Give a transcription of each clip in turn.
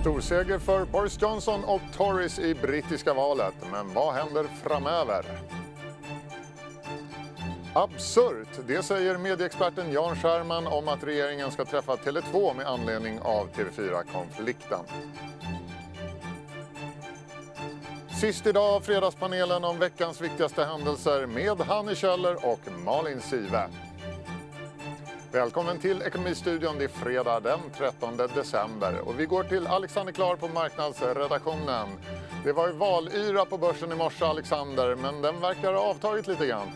Storseger för Boris Johnson och Tories i brittiska valet. Men vad händer framöver? Absurt, det säger medieexperten Jan Scherman om att regeringen ska träffa Tele2 med anledning av TV4-konflikten. Sist idag av Fredagspanelen om veckans viktigaste händelser med Hanni Kjöller och Malin Sive. Välkommen till Ekonomistudion. Det är fredag den 13 december. Och vi går till Alexander Klar på marknadsredaktionen. Det var ju valyra på börsen i morse, Alexander, men den verkar ha avtagit lite grann.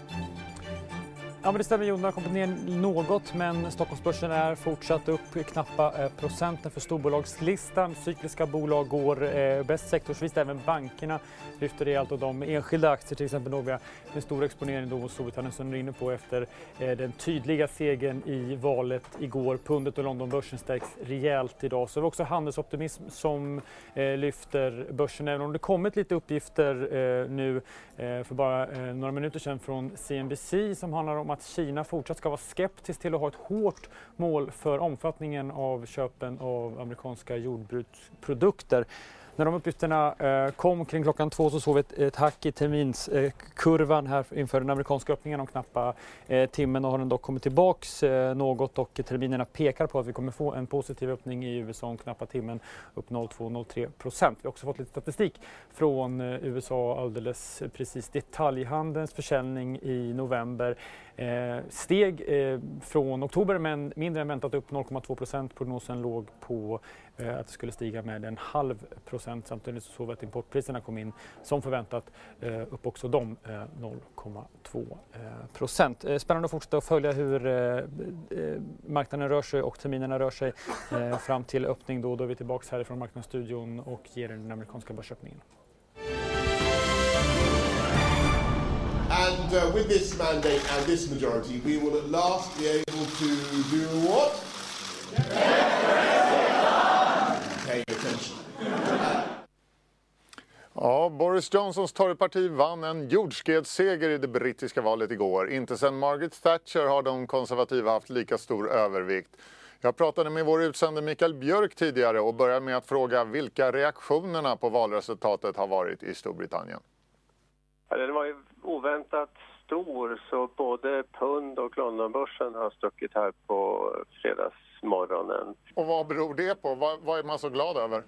Ja, men det stämmer. Jon har kommit ner något, men Stockholmsbörsen är fortsatt upp knappa eh, procenten för storbolagslistan. Cykliska bolag går eh, bäst sektorsvis. Även bankerna lyfter rejält och de enskilda aktier, till exempel Nobia, med stor exponering då hos Storbritannien som du är inne på efter eh, den tydliga segern i valet igår. Pundet och Londonbörsen stärks rejält idag. Så det är också handelsoptimism som eh, lyfter börsen, även om det kommit lite uppgifter eh, nu eh, för bara eh, några minuter sedan från CNBC som handlar om att Kina fortsatt ska vara skeptiskt till att ha ett hårt mål för omfattningen av köpen av amerikanska jordbruksprodukter. När de uppgifterna eh, kom kring klockan två så såg vi ett, ett hack i terminskurvan här inför den amerikanska öppningen om knappa eh, timmen och har den dock kommit tillbaks eh, något och terminerna pekar på att vi kommer få en positiv öppning i USA om knappa timmen upp 0,2-0,3 procent. Vi har också fått lite statistik från USA alldeles precis. Detaljhandelns försäljning i november steg från oktober men mindre än väntat upp 0,2 procent. Prognosen låg på att det skulle stiga med en halv procent. Samtidigt så såg vi att importpriserna kom in som förväntat eh, upp också de 0,2 eh, procent. Eh, spännande att fortsätta att följa hur marknaden rör sig och terminerna rör sig fram till öppning. Då, då är vi tillbaka härifrån Marknadsstudion och ger den amerikanska börsöppningen. And uh, with this mandate and this majority, we will at last be able to do what? Paying kanske. Ja, Boris Johnsons Toryparti vann en jordskredsseger i det brittiska valet igår. Inte sedan Margaret Thatcher har de konservativa haft lika stor övervikt. Jag pratade med vår utsände Mikael Björk tidigare och började med att fråga vilka reaktionerna på valresultatet har varit i Storbritannien. Den var ju oväntat stor så både pund och Londonbörsen har stuckit här på fredagsmorgonen. Och vad beror det på? Vad, vad är man så glad över?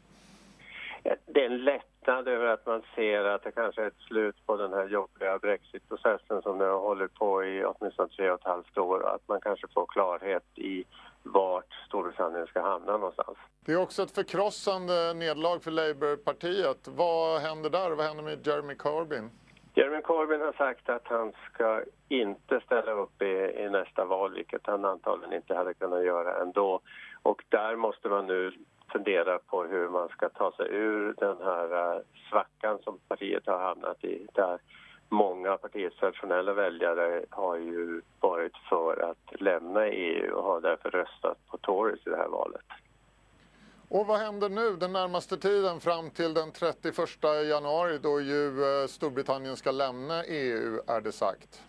Det är en lättnad över att man ser att det kanske är ett slut på den här jobbiga brexitprocessen som nu har hållit på i åtminstone tre och ett halvt år och att man kanske får klarhet i vart Storbritannien ska hamna någonstans. Det är också ett förkrossande nederlag för Labourpartiet. Vad händer där vad händer med Jeremy Corbyn? Jeremy Corbyn har sagt att han ska inte ställa upp i, i, nästa val, vilket han antagligen inte hade kunnat göra ändå. Och där måste man nu fundera på hur man ska ta sig ur den här eh, svackan som partiet har hamnat i. Där många av partiets traditionella väljare har ju varit för att lämna EU och har därför röstat på Tories i det här valet. Och vad händer nu den närmaste tiden fram till den 31 januari då ju eh, Storbritannien ska lämna EU är det sagt?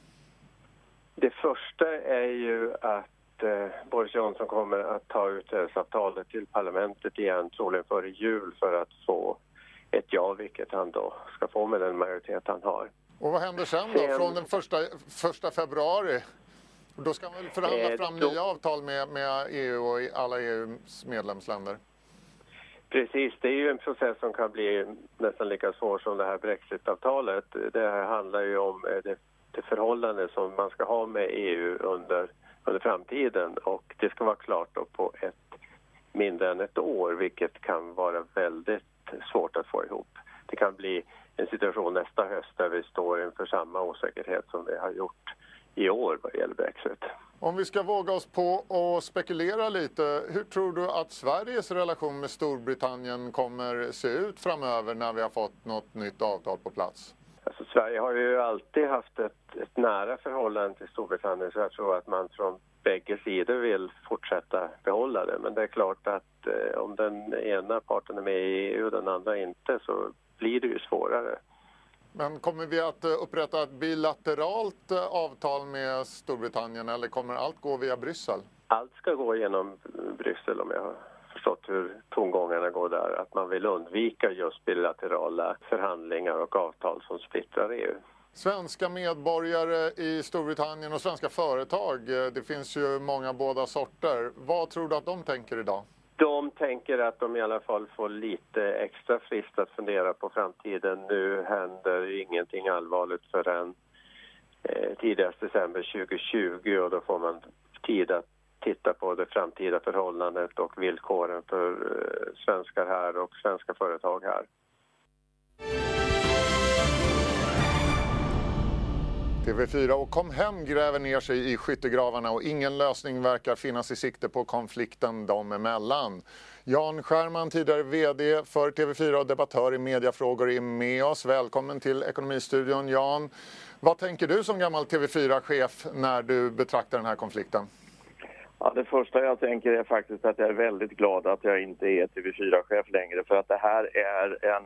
Det första är ju att eh, Boris Johnson kommer att ta utträdesavtalet till parlamentet igen troligen före jul för att få ett ja, vilket han då ska få med den majoritet han har. Och vad händer sen då, sen... från den första, första februari? Då ska man väl förhandla eh, fram då... nya avtal med, med EU och alla EUs medlemsländer? Precis, det är ju en process som kan bli nästan lika svår som det här brexitavtalet. Det här handlar ju om eh, det, det förhållande som man ska ha med EU under, under framtiden och det ska vara klart då på ett mindre än ett år vilket kan vara väldigt svårt att få ihop. Det kan bli en situation nästa höst där vi står inför samma osäkerhet som vi har gjort i år vad gäller Brexit. Om vi ska våga oss på att spekulera lite, hur tror du att Sveriges relation med Storbritannien kommer se ut framöver när vi har fått något nytt avtal på plats? Alltså, Sverige har ju alltid haft ett, ett nära förhållande till Storbritannien så jag tror att man från bägge sidor vill fortsätta behålla det. Men det är klart att eh, om den ena parten är med i EU och den andra inte så blir det ju svårare. Men kommer vi att eh, upprätta ett bilateralt eh, avtal med Storbritannien eller kommer allt gå via Bryssel? Allt ska gå genom Bryssel om jag har förstått hur tongångarna går där, att man vill undvika just bilaterala förhandlingar och avtal som splittrar EU. Svenska medborgare i Storbritannien och svenska företag, eh, det finns ju många båda sorter. Vad tror du att de tänker idag? De tänker att de i alla fall får lite extra frist att fundera på framtiden. Nu händer ingenting allvarligt förrän eh, tidigast december 2020 och då får man tid att titta på det framtida förhållandet och villkoren för eh, svenskar här och svenska företag här. TV4 och Kom hem gräver ner sig i skyttegravarna och ingen lösning verkar finnas i sikte på konflikten dem emellan. Jan Scherman, tidigare VD för TV4 och debattör i mediafrågor, är med oss. Välkommen till Ekonomistudion, Jan. Vad tänker du som gammal TV4-chef när du betraktar den här konflikten? Ja, det första jag tänker är faktiskt att jag är väldigt glad att jag inte är TV4-chef längre för att det här är en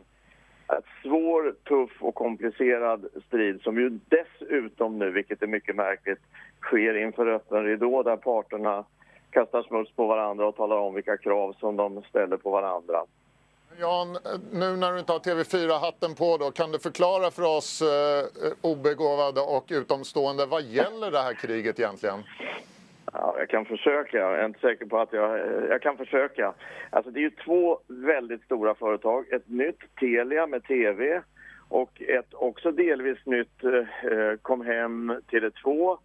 svår, tuff och komplicerad strid som ju dessutom nu, vilket är mycket märkligt, sker inför öppen ridå där parterna kastar smuts på varandra och talar om vilka krav som de ställer på varandra. Jan, nu när du inte har TV4-hatten på då, kan du förklara för oss eh, obegåvade och utomstående, vad gäller det här kriget egentligen? Jag kan försöka. Jag är inte säker på att jag... Jag kan försöka. Alltså det är ju två väldigt stora företag. Ett nytt Telia med TV och ett också delvis nytt eh, Kom hem Tele2.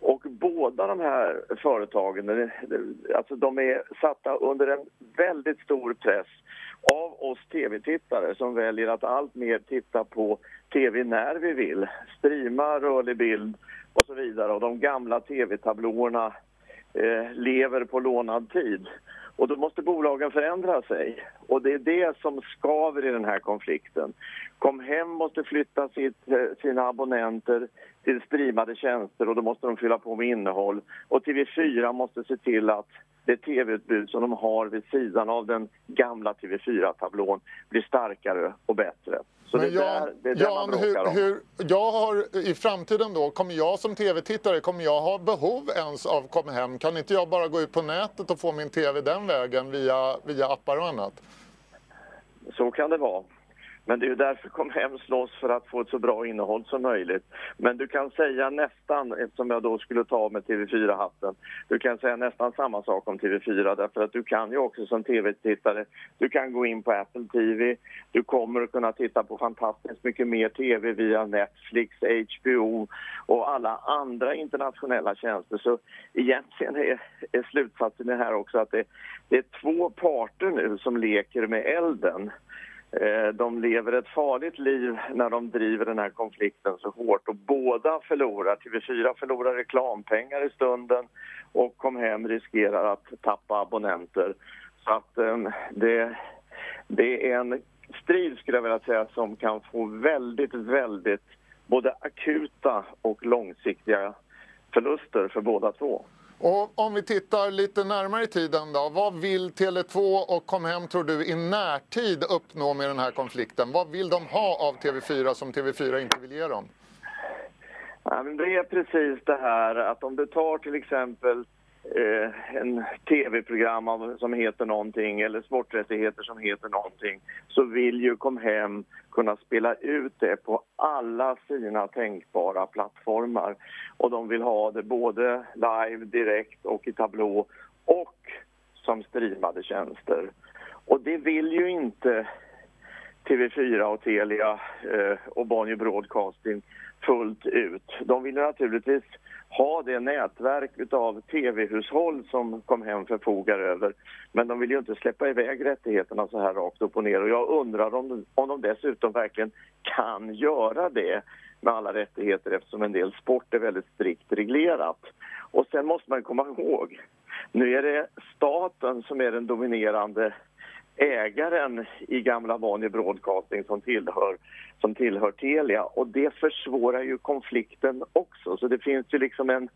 Och båda de här företagen, alltså de är satta under en väldigt stor press av oss tv-tittare som väljer att allt mer titta på tv när vi vill. Streama rörlig bild och så vidare. Och de gamla tv-tablåerna eh, lever på lånad tid. Och då måste bolagen förändra sig. Och det är det som skaver i den här konflikten. Kom hem måste flytta sitt, eh, sina abonnenter till streamade tjänster och då måste de fylla på med innehåll. Och TV4 måste se till att det tv-utbud som de har vid sidan av den gamla TV4-tablån blir starkare och bättre. Så Men det, Jan, där, det är Jan, man hur, hur, jag har i framtiden då, kommer jag som tv-tittare, kommer jag ha behov ens av Kom hem? Kan inte jag bara gå ut på nätet och få min tv den vägen via, via appar och annat? Så kan det vara. Men det är ju därför Kom hem slåss för att få ett så bra innehåll som möjligt. Men du kan säga nästan, eftersom jag då skulle ta med TV4-hatten, du kan säga nästan samma sak om TV4 därför att du kan ju också som TV-tittare, du kan gå in på Apple TV, du kommer att kunna titta på fantastiskt mycket mer TV via Netflix, HBO och alla andra internationella tjänster. Så egentligen är, är slutsatsen här också att det, det är två parter nu som leker med elden. Eh, de lever ett farligt liv när de driver den här konflikten så hårt och båda förlorar. TV4 förlorar reklampengar i stunden och Kom hem riskerar att tappa abonnenter. Så att ehm, det, det är en strid skulle jag vilja säga som kan få väldigt, väldigt både akuta och långsiktiga förluster för båda två. Och om vi tittar lite närmare i tiden då, vad vill Tele2 och Comhem tror du i närtid uppnå med den här konflikten? Vad vill de ha av TV4 som TV4 inte vill ge dem? Det är precis det här att om du tar till exempel eh, en tv-program som heter någonting eller sporträttigheter som heter någonting så vill ju Comhem kunna spela ut det på alla sina tänkbara plattformar. Och de vill ha det både live, direkt och i tablå och som streamade tjänster. Och det vill ju inte TV4 och Telia eh, och Bonnier Broadcasting fullt ut. De vill naturligtvis ha det nätverk av tv-hushåll som kom hem förfogar över. Men de vill ju inte släppa iväg rättigheterna så här rakt upp och ner. Och jag undrar om de, om de dessutom verkligen kan göra det med alla rättigheter eftersom en del sport är väldigt strikt reglerat. Och sen måste man komma ihåg, nu är det staten som är den dominerande ägaren i gamla Bonnier Broadcasting som tillhör, som tillhör Telia och det försvårar ju konflikten också. Så det finns ju liksom en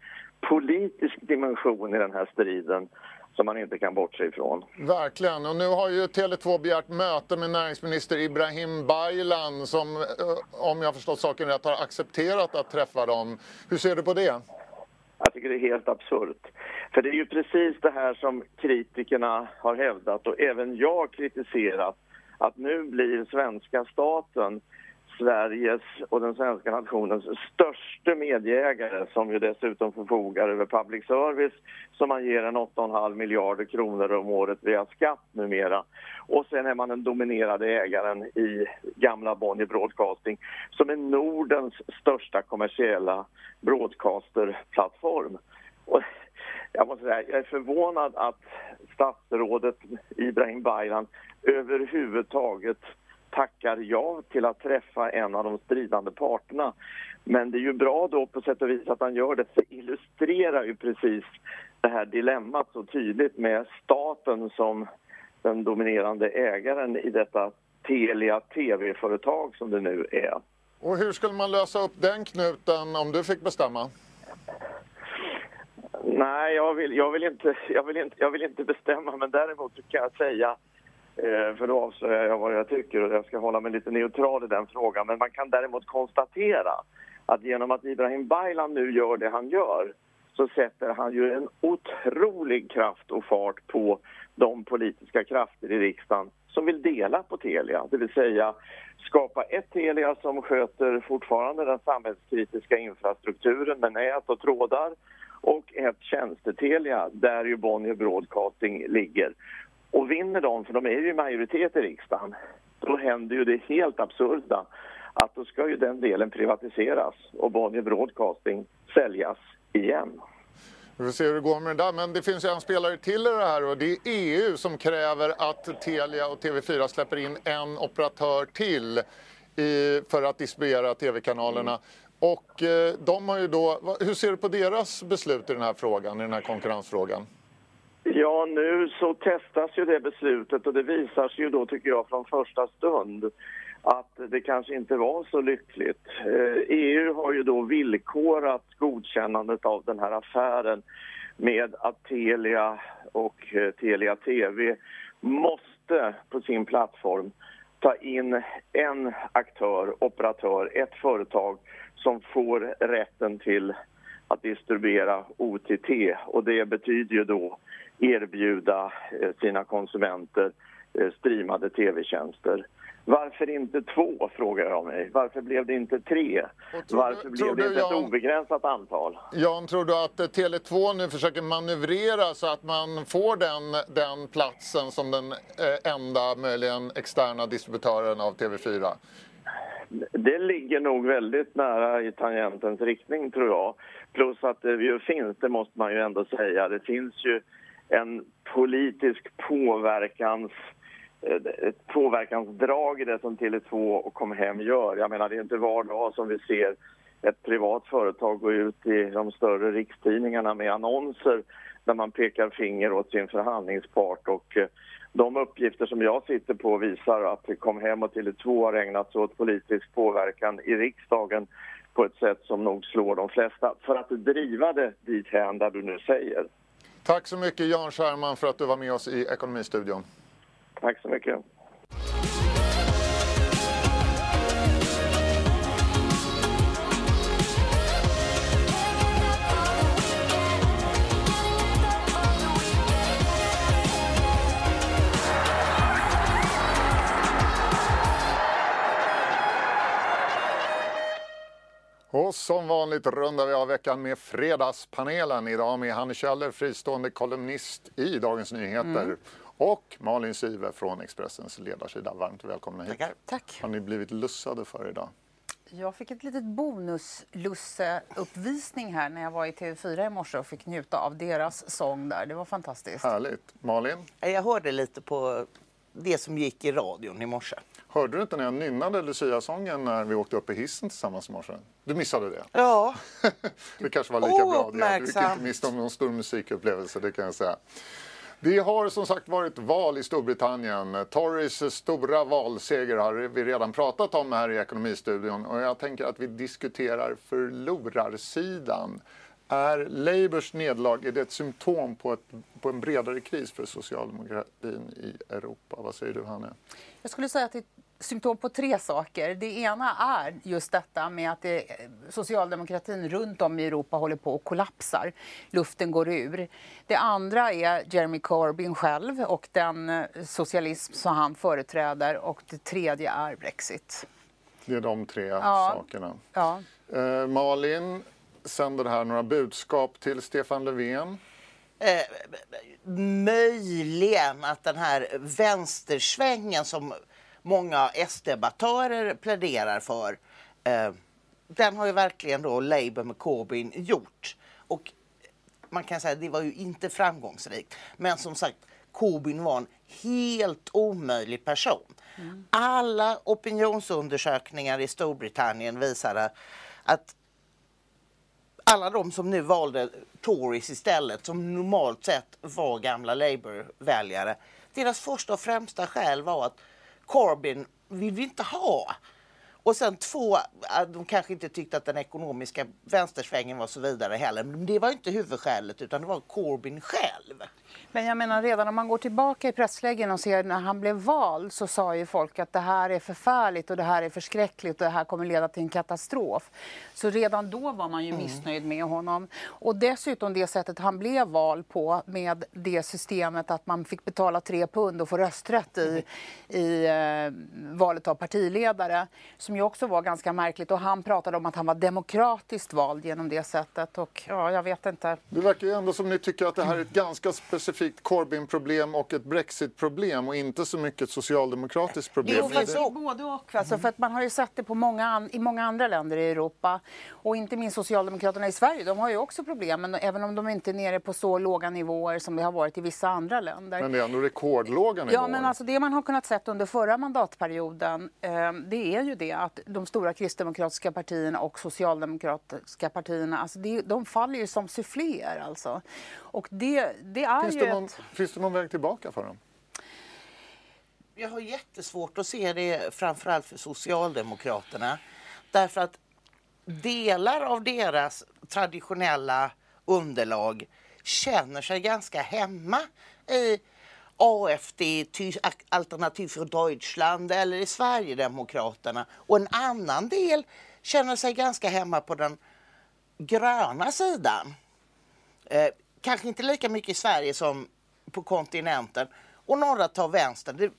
politisk dimension i den här striden som man inte kan bortse ifrån. Verkligen, och nu har ju Tele2 begärt möte med näringsminister Ibrahim Baylan som, eh, om jag förstått saken rätt, har accepterat att träffa dem. Hur ser du på det? Jag tycker det är helt absurt. För det är ju precis det här som kritikerna har hävdat och även jag kritiserat att nu blir svenska staten Sveriges och den svenska nationens största medieägare som ju dessutom förfogar över public service som man ger en 8,5 miljarder kronor om året via skatt numera. Och sen är man den dominerade ägaren i gamla Bonnier Broadcasting som är Nordens största kommersiella broadcasterplattform. Och jag måste säga, jag är förvånad att statsrådet Ibrahim Baylan överhuvudtaget tackar ja till att träffa en av de stridande parterna. Men det är ju bra då på sätt och vis att han gör det, för det illustrerar ju precis det här dilemmat så tydligt med staten som den dominerande ägaren i detta Telia TV-företag som det nu är. Och hur skulle man lösa upp den knuten om du fick bestämma? Nej, jag vill, jag vill, inte, jag vill, inte, jag vill inte bestämma, men däremot kan jag säga Eh, för då avslöjar jag vad jag tycker och jag ska hålla mig lite neutral i den frågan. Men man kan däremot konstatera att genom att Ibrahim Baylan nu gör det han gör så sätter han ju en otrolig kraft och fart på de politiska krafter i riksdagen som vill dela på Telia. Det vill säga skapa ett Telia som sköter fortfarande den samhällskritiska infrastrukturen med nät och trådar och ett tjänstetelia där ju Bonnier Broadcasting ligger. Och vinner de, för de är ju majoritet i riksdagen, då händer ju det helt absurda att då ska ju den delen privatiseras och Bonnier Broadcasting säljas igen. Vi får se hur det går med det där. Men det finns ju en spelare till i det här och det är EU som kräver att Telia och TV4 släpper in en operatör till i, för att distribuera tv-kanalerna. Mm. Och eh, de har ju då, hur ser du på deras beslut i den här frågan, i den här konkurrensfrågan? Ja, nu så testas ju det beslutet och det visar sig ju då, tycker jag, från första stund att det kanske inte var så lyckligt. Eh, EU har ju då villkorat godkännandet av den här affären med att Telia och eh, Telia TV måste på sin plattform ta in en aktör, operatör, ett företag som får rätten till att distribuera OTT och det betyder ju då erbjuda eh, sina konsumenter eh, streamade tv-tjänster. Varför inte två, frågar jag mig. Varför blev det inte tre? Tror, Varför blev det inte ett obegränsat antal? Jan, tror du att eh, Tele2 nu försöker manövrera så att man får den, den platsen som den enda möjligen externa distributören av TV4? Det ligger nog väldigt nära i tangentens riktning, tror jag. Plus att det ju finns, det måste man ju ändå säga, det finns ju en politisk påverkans ett påverkansdrag i det som Tele2 och Comhem gör. Jag menar, det är inte var dag som vi ser ett privat företag gå ut i de större rikstidningarna med annonser där man pekar finger åt sin förhandlingspart. Och eh, de uppgifter som jag sitter på visar att Comhem och Tele2 har ägnat sig åt politisk påverkan i riksdagen på ett sätt som nog slår de flesta för att driva det dithän där du nu säger. Tack så mycket Jan Scherman för att du var med oss i Ekonomistudion. Tack så mycket. Som vanligt rundar vi av veckan med Fredagspanelen. Idag med Hanne Kjöller, fristående kolumnist i Dagens Nyheter. Mm. Och Malin Sive från Expressens ledarsida. Varmt välkomna hit. Tackar. Tack. Har ni blivit lussade för idag? Jag fick ett litet bonuslusseuppvisning här när jag var i TV4 i morse och fick njuta av deras sång där. Det var fantastiskt. Härligt. Malin? Jag hörde lite på det som gick i radion i morse. Hörde du inte när jag nynnade Lucia-sången när vi åkte upp i hissen tillsammans i morse? Du missade det? Ja. det kanske var lika bra det. Du gick inte miste om någon stor musikupplevelse, det kan jag säga. Det har som sagt varit val i Storbritannien. Tories stora valseger har vi redan pratat om här i Ekonomistudion och jag tänker att vi diskuterar förlorarsidan. Är Labours nederlag är det ett symptom på, ett, på en bredare kris för socialdemokratin i Europa? Vad säger du, Hanne? Jag skulle säga att det symptom på tre saker. Det ena är just detta med att det, socialdemokratin runt om i Europa håller på att kollapsar. Luften går ur. Det andra är Jeremy Corbyn själv och den eh, socialism som han företräder. Och det tredje är Brexit. Det är de tre Ja. sakerna. Ja. Eh, Malin sänder här några budskap till Stefan Löfven. Eh, möjligen att den här vänstersvängen som många SD-debattörer pläderar för, eh, den har ju verkligen då Labour med Corbyn gjort. Och man kan säga att det var ju inte framgångsrikt. Men som sagt, Corbyn var en helt omöjlig person. Alla opinionsundersökningar i Storbritannien visade att alla de som nu valde Tories istället, som normalt sett var gamla Labour-väljare, deras första och främsta skäl var att Corbyn vill vi inte ha. Och sen två, de kanske inte tyckte att den ekonomiska vänstersvängen var så vidare heller. Men det var inte huvudskälet utan det var Corbyn själv. Men jag menar redan om man går tillbaka i pressläggen och ser när han blev vald så sa ju folk att det här är förfärligt och det här är förskräckligt och det här kommer leda till en katastrof. Så redan då var man ju missnöjd med honom. Och dessutom det sättet han blev vald på med det systemet att man fick betala tre pund och få rösträtt i, i eh, valet av partiledare som ju också var ganska märkligt och han pratade om att han var demokratiskt vald genom det sättet och ja, jag vet inte. Det verkar ju ändå som ni tycker att det här är ett ganska specifikt Corbyn-problem och ett Brexit-problem och inte så mycket ett socialdemokratiskt problem. Jo, fast det- både och. Alltså, för att man har ju sett det på många i många andra länder i Europa. Och inte minst Socialdemokraterna i Sverige. De har ju också problem, men även om de inte är nere på så låga nivåer som det har varit i vissa andra länder. Men det är ändå rekordlåga nivåer. Ja, men alltså det man har kunnat sett under förra mandatperioden eh, det är ju det att de stora kristdemokratiska partierna och socialdemokratiska partierna, alltså det, de faller ju som suffléer alltså. Och det, det är finns, ju det någon, ett... finns det någon väg tillbaka för dem? Jag har jättesvårt att se det framförallt för Socialdemokraterna. Därför att delar av deras traditionella underlag känner sig ganska hemma i AFD, Alternativ för Deutschland eller i Sverigedemokraterna. Och en annan del känner sig ganska hemma på den gröna sidan. Eh, kanske inte lika mycket i Sverige som på kontinenten. Och några tar vänstern. Det,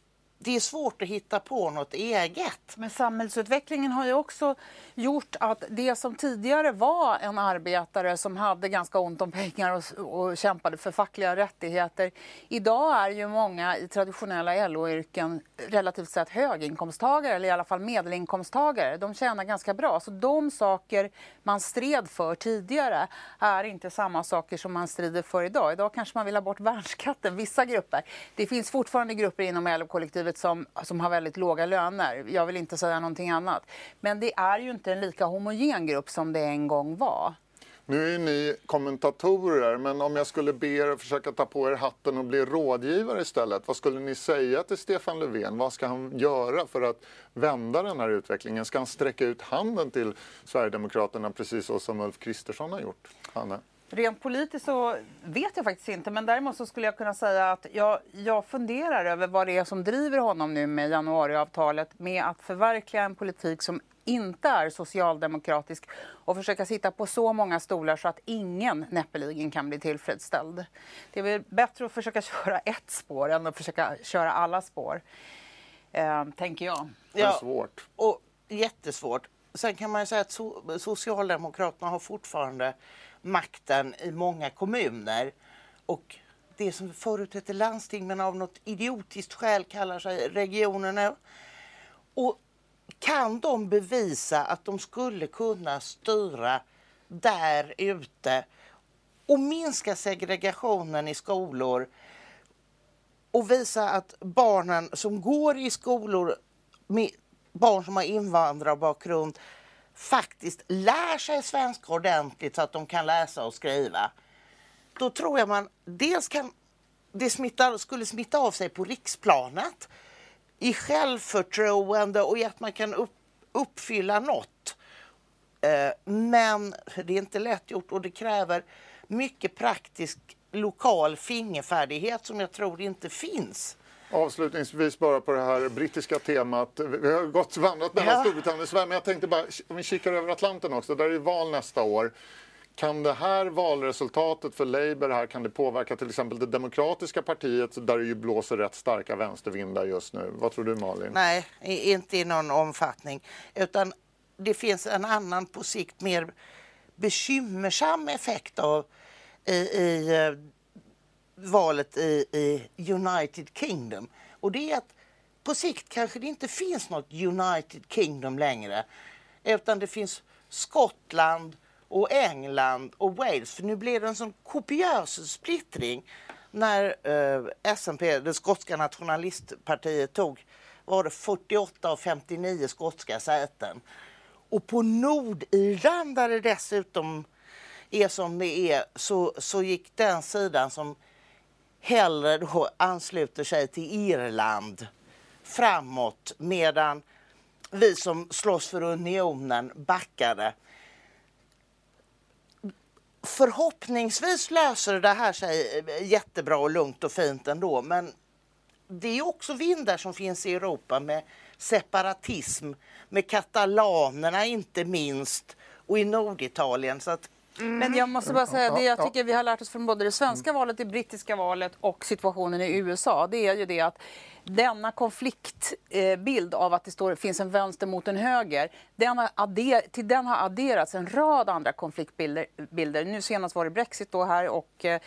det är svårt att hitta på något eget. Men samhällsutvecklingen har ju också gjort att det som tidigare var en arbetare som hade ganska ont om pengar och, och kämpade för fackliga rättigheter. Idag är ju många i traditionella LO-yrken relativt sett höginkomsttagare eller i alla fall medelinkomsttagare. De tjänar ganska bra. Så de saker man stred för tidigare är inte samma saker som man strider för idag. Idag kanske man vill ha bort värnskatten, vissa grupper. Det finns fortfarande grupper inom LO-kollektivet som, som har väldigt låga löner. Jag vill inte säga någonting annat. Men det är ju inte en lika homogen grupp som det en gång var. Nu är ju ni kommentatorer, men om jag skulle be er att försöka ta på er hatten och bli rådgivare istället, vad skulle ni säga till Stefan Löfven? Vad ska han göra för att vända den här utvecklingen? Ska han sträcka ut handen till Sverigedemokraterna precis så som Ulf Kristersson har gjort? Hanne? Rent politiskt så vet jag faktiskt inte, men däremot så skulle jag kunna säga att jag, jag funderar över vad det är som driver honom nu med januariavtalet med att förverkliga en politik som inte är socialdemokratisk och försöka sitta på så många stolar så att ingen näppeligen kan bli tillfredsställd. Det är väl bättre att försöka köra ett spår än att försöka köra alla spår, eh, tänker jag. Det är Ja. svårt. Och jättesvårt. Sen kan man ju säga att so Socialdemokraterna har fortfarande makten i många kommuner. Och det som förut hette landsting men av något idiotiskt skäl kallar sig regioner nu. Och kan de bevisa att de skulle kunna styra där ute och minska segregationen i skolor och visa att barnen som går i skolor med barn som har invandrarbakgrund faktiskt lär sig svenska ordentligt så att de kan läsa och skriva. Då tror jag man dels kan det smittar, skulle smitta av sig på riksplanet i självförtroende och i att man kan upp, uppfylla något. Eh, men det är inte lätt gjort och det kräver mycket praktisk lokal fingerfärdighet som jag tror inte finns Avslutningsvis bara på det här brittiska temat. Vi har gått vandrat mellan Ja. Storbritannien och Sverige, men jag tänkte bara, om vi kikar över Atlanten också, där är det val nästa år. Kan det här valresultatet för Labour här, kan det påverka till exempel det demokratiska partiet där det ju blåser rätt starka vänstervindar just nu? Vad tror du Malin? Nej, inte i någon omfattning. Utan det finns en annan på sikt mer bekymmersam effekt av i, i eh, valet i, i United Kingdom. Och det är att på sikt kanske det inte finns något United Kingdom längre. Utan det finns Skottland och England och Wales. För nu blir det en sån kopiös splittring när eh, SNP, det skotska nationalistpartiet, tog var det 48 av 59 skotska säten. Och på Nordirland där det dessutom är som det är så, så gick den sidan som hellre då ansluter sig till Irland framåt medan vi som slåss för unionen backade. Förhoppningsvis löser det här sig eh, jättebra och lugnt och fint ändå men det är också vindar som finns i Europa med separatism, med katalanerna inte minst och i Norditalien. Så att men jag måste bara säga, det jag Ja, ja. tycker vi har lärt oss från både det svenska valet, det brittiska valet och situationen i USA, det är ju det att denna konfliktbild av att det står, finns en vänster mot en höger, den har adder, till den har adderats en rad andra konfliktbilder. Bilder. Nu senast var det Brexit då här och, eh,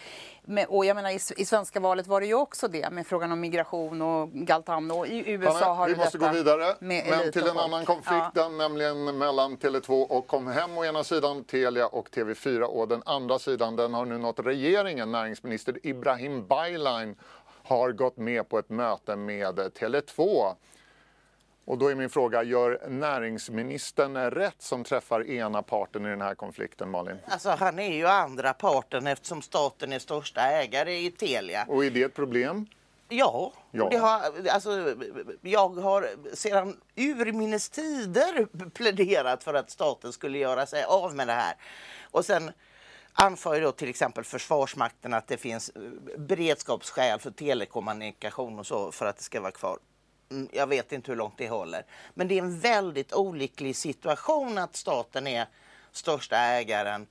och jag menar i, i svenska valet var det ju också det med frågan om migration och Galtan och i USA Hanna, har vi måste gå vidare. Men till en annan konflikt, Ja. den nämligen mellan Tele2 och Comhem å ena sidan, Telia och TV4 och den andra sidan, den har nu nått regeringen. Näringsminister Ibrahim Baylan har gått med på ett möte med Tele2. Och då är min fråga, gör näringsministern rätt som träffar ena parten i den här konflikten, Malin? alltså, han är ju andra parten eftersom staten är största ägare i Telia. Och är det ett problem? Ja, Ja. Det har, alltså, jag har sedan urminnes tider pläderat för att staten skulle göra sig av med det här. Och sen anför då till exempel Försvarsmakten att det finns eh, beredskapsskäl för telekommunikation och så för att det ska vara kvar. Mm, jag vet inte hur långt det håller. Men det är en väldigt olycklig situation att staten är största ägaren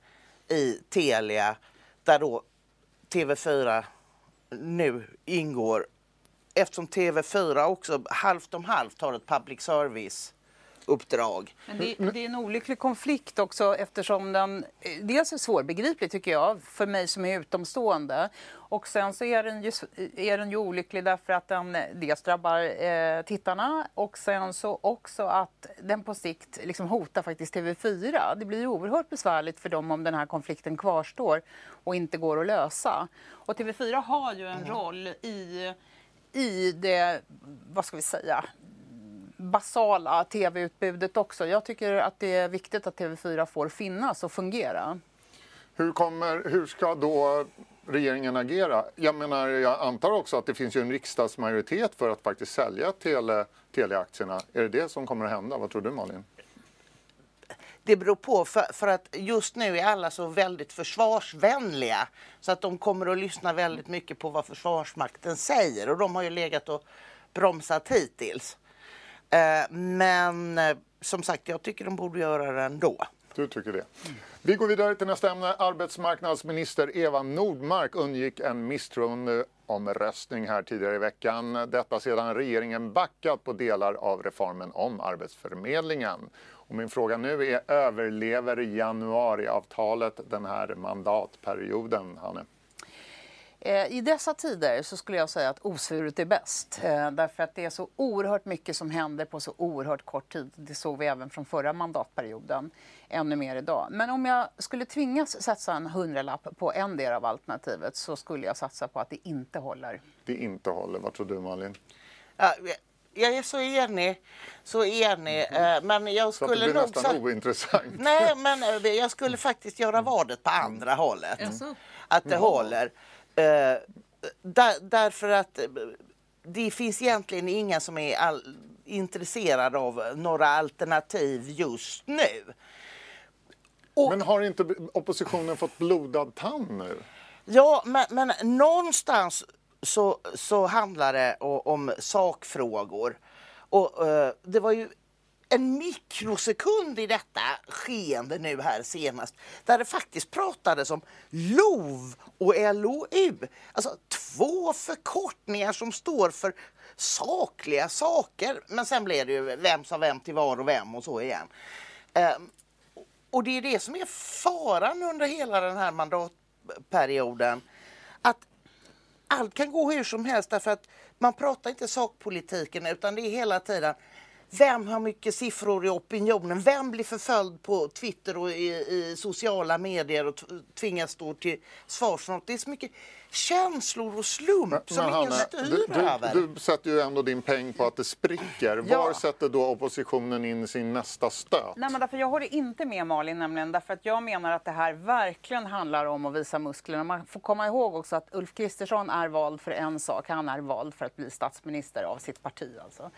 i Telia där då TV4 nu ingår eftersom TV4 också halvt om halvt har ett public service uppdrag. Men det, det är en olycklig konflikt också eftersom den eh, dels är svårbegriplig tycker jag för mig som är utomstående och sen så är den ju, är den ju olycklig därför att den eh, dels drabbar eh, tittarna och sen så också att den på sikt liksom hotar faktiskt TV4. Det blir ju oerhört besvärligt för dem om den här konflikten kvarstår och inte går att lösa. Och TV4 har ju en roll i, i det, vad ska vi säga, basala tv-utbudet också. Jag tycker att det är viktigt att TV4 får finnas och fungera. Hur, kommer, hur ska då regeringen agera? Jag menar, jag antar också att det finns ju en riksdagsmajoritet för att faktiskt sälja tele, teleaktierna. Är det det som kommer att hända? Vad tror du Malin? Det beror på för, för att just nu är alla så väldigt försvarsvänliga så att de kommer att lyssna väldigt mycket på vad Försvarsmakten säger och de har ju legat och bromsat hittills. Eh, men eh, som sagt, jag tycker de borde göra det ändå. Du tycker det. Vi går vidare till nästa ämne. Arbetsmarknadsminister Eva Nordmark undgick en misstroendeomröstning här tidigare i veckan. Detta sedan regeringen backat på delar av reformen om Arbetsförmedlingen. Och min fråga nu är, överlever januariavtalet den här mandatperioden, Hanne? Eh, I dessa tider så skulle jag säga att osvuret är bäst. Eh, Därför att det är så oerhört mycket som händer på så oerhört kort tid. Det såg vi även från förra mandatperioden. Ännu mer idag. Men om jag skulle tvingas satsa en hundralapp på en del av alternativet så skulle jag satsa på att det inte håller. Det inte håller. Vad tror du Malin? Ja, jag är så enig, så enig. eh, Men jag Mhm. Så att det skulle blir nog... nästan sa- ointressant. Nej, men jag skulle faktiskt göra vadet på andra hållet. Jaså? Att det håller. Eh, där, därför att eh, det finns egentligen ingen som är all, intresserad av några alternativ just nu. Och- Men har inte oppositionen fått blodad tand nu? Ja, men, men någonstans så, så handlar det om sakfrågor. Och uh, det var ju en mikrosekund i detta skeende nu här senast där det faktiskt pratades om LOV och LOU. Alltså två förkortningar som står för sakliga saker. Men sen blev det ju vem sa vem till var och vem och så igen. Um, och det är det som är faran under hela den här mandatperioden. Att allt kan gå hur som helst därför att man pratar inte sakpolitiken utan det är hela tiden vem har mycket siffror i opinionen? Vem blir förföljd på Twitter och i, i sociala medier och tvingas stå till svars för något? Det är så mycket känslor och slump men, som men, ingen Hanna, styr du, du, över. Du sätter ju ändå din peng på att det spricker. Ja. Var sätter då oppositionen in sin nästa stöt? Nej, men därför jag håller inte med Malin, nämligen därför att jag menar att det här verkligen handlar om att visa musklerna. Man får komma ihåg också att Ulf Kristersson är vald för en sak. Han är vald för att bli statsminister av sitt parti. Alltså.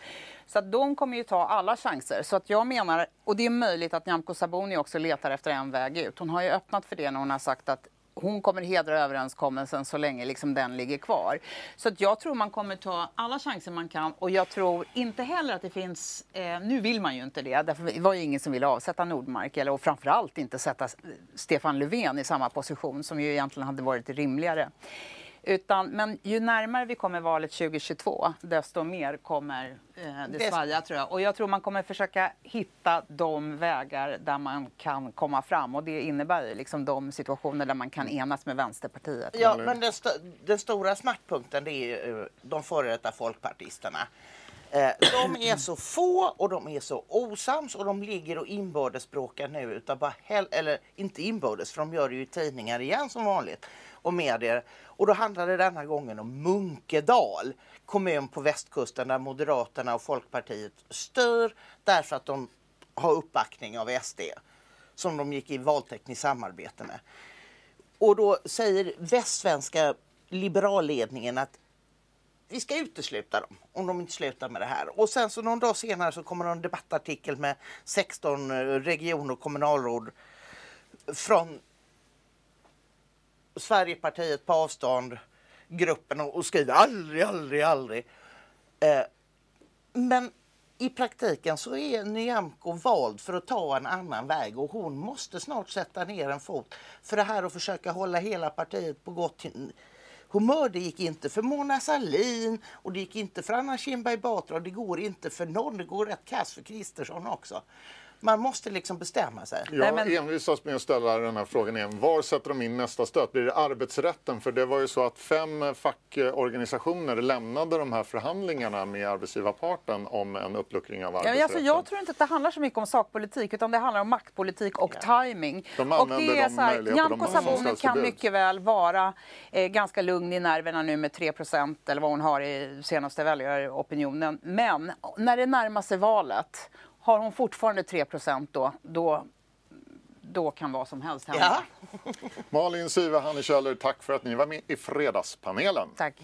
Så att de kommer ju ta alla chanser. Så att jag menar, och det är möjligt att Nyamko Sabuni också letar efter en väg ut. Hon har ju öppnat för det när hon har sagt att hon kommer hedra överenskommelsen så länge liksom den ligger kvar. Så att jag tror man kommer ta alla chanser man kan och jag tror inte heller att det finns, eh, nu vill man ju inte det, därför det var ju ingen som ville avsätta Nordmark eller och framförallt inte sätta Stefan Löfven i samma position som ju egentligen hade varit rimligare. Utan, men ju närmare vi kommer valet 2022, desto mer kommer eh, det svaja tror jag. Och jag tror man kommer försöka hitta de vägar där man kan komma fram. Och det innebär ju liksom de situationer där man kan enas med Vänsterpartiet. Ja, men den, st den stora smärtpunkten det är ju eh, de före detta folkpartisterna. Eh, de är så få och de är så osams och de ligger och inbördesbråkar nu. Utan bara eller inte inbördes, för de gör det ju i tidningar igen som vanligt och medier. Och då handlade det denna gången om Munkedal, kommun på västkusten där Moderaterna och Folkpartiet styr därför att de har uppbackning av SD som de gick i valtekniskt samarbete med. Och då säger västsvenska liberalledningen att vi ska utesluta dem om de inte slutar med det här. Och sen så någon dag senare så kommer en debattartikel med 16 eh, region och kommunalråd från Sverigepartiet på avstånd, gruppen och skriver aldrig, aldrig, aldrig. Eh, men i praktiken så är Nyamko vald för att ta en annan väg och hon måste snart sätta ner en fot för det här att försöka hålla hela partiet på gott humör. Det gick inte för Mona Sahlin och det gick inte för Anna Kinberg Batra och det går inte för någon. Det går rätt kass för Kristersson också. Man måste liksom bestämma sig. Jag men... envisas med att ställa den här frågan igen. Var sätter de in nästa stöt? Blir det arbetsrätten? För det var ju så att fem fackorganisationer lämnade de här förhandlingarna med arbetsgivarparten om en uppluckring av arbetsrätten. Ja, alltså, jag tror inte att det handlar så mycket om sakpolitik utan det handlar om maktpolitik och ja. timing. De och det är så här, Nyamko Sabuni kan mycket väl vara eh, ganska lugn i nerverna nu med 3% eller vad hon har i senaste väljaropinionen. Men när det närmar sig valet har hon fortfarande 3 då, då, då kan vad som helst hända. Ja. Malin Sive, Hanne Kjöller, tack för att ni var med i Fredagspanelen. Tack.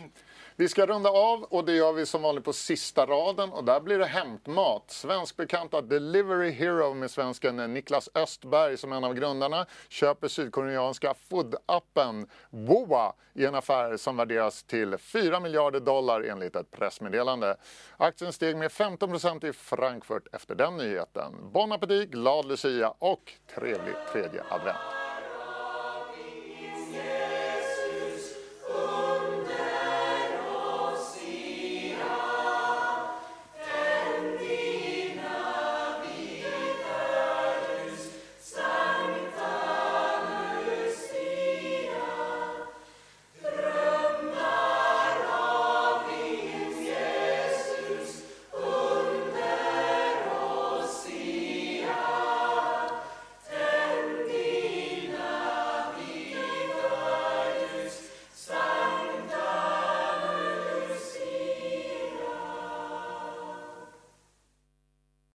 Vi ska runda av och det gör vi som vanligt på sista raden och där blir det hämtmat. Svenskbekanta Delivery Hero med svensken Niklas Östberg som en av grundarna köper sydkoreanska food-appen Woa i en affär som värderas till 4 miljarder dollar enligt ett pressmeddelande. Aktien steg med 15% i Frankfurt efter den nyheten. Bon appétit, glad Lucia och trevlig tredje advent!